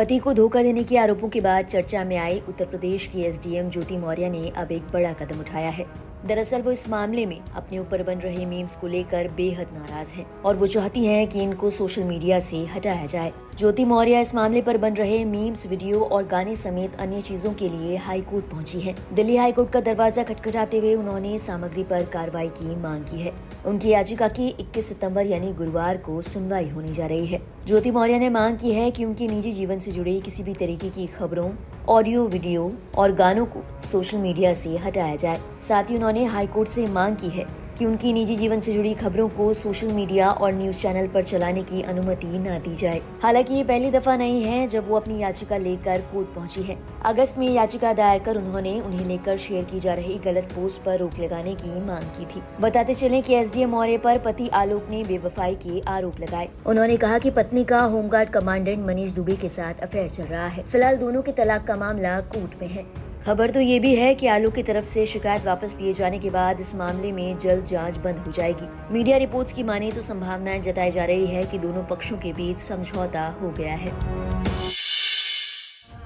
पति को धोखा देने के आरोपों के बाद चर्चा में आई उत्तर प्रदेश की एसडीएम ज्योति मौर्य ने अब एक बड़ा कदम उठाया है। दरअसल वो इस मामले में अपने ऊपर बन रहे मीम्स को लेकर बेहद नाराज़ हैं और वो चाहती हैं कि इनको सोशल मीडिया से हटाया जाए। ज्योति मौर्य इस मामले पर बन रहे मीम्स वीडियो और गाने समेत अन्य चीज़ों के लिए हाई कोर्ट पहुँची है। दिल्ली हाई कोर्ट का दरवाज़ा खटखटाते हुए उन्होंने सामग्री पर कार्रवाई की मांग की है। उनकी याचिका की 21 सितंबर यानी गुरुवार को सुनवाई होने जा रही है। ज्योति मौर्य ने मांग की है कि उनके निजी जीवन से जुड़े किसी भी तरीके की खबरों ऑडियो वीडियो और गानों को सोशल मीडिया से हटाया जाए। साथ ही उन्होंने हाईकोर्ट से मांग की है कि उनकी निजी जीवन से जुड़ी खबरों को सोशल मीडिया और न्यूज़ चैनल पर चलाने की अनुमति न दी जाए। हालाँकि ये पहली दफ़ा नहीं है जब वो अपनी याचिका लेकर कोर्ट पहुँची है। अगस्त में याचिका दायर कर उन्होंने उन्हें लेकर शेयर की जा रही गलत पोस्ट पर रोक लगाने की मांग की थी। बताते चले कि एसडीएम मौर्य पर पति आलोक ने बेवफाई के आरोप लगाए। उन्होंने कहा की पत्नी का होमगार्ड कमांडेंट मनीष दुबे के साथ अफेयर चल रहा है। फ़िलहाल दोनों के तलाक का मामला कोर्ट में है। खबर तो ये भी है कि आलू की तरफ़ से शिकायत वापस लिए जाने के बाद इस मामले में जल्द जाँच बंद हो जाएगी। मीडिया रिपोर्ट्स की माने तो संभावनाएँ जताई जा रही है कि दोनों पक्षों के बीच समझौता हो गया है।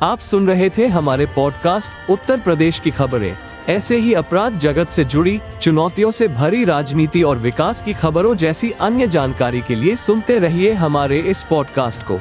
आप सुन रहे थे हमारे पॉडकास्ट उत्तर प्रदेश की खबरें। ऐसे ही अपराध जगत से जुड़ी, चुनौतियों से भरी राजनीति और विकास की खबरों जैसी अन्य जानकारी के लिए सुनते रहिए हमारे इस पॉडकास्ट को।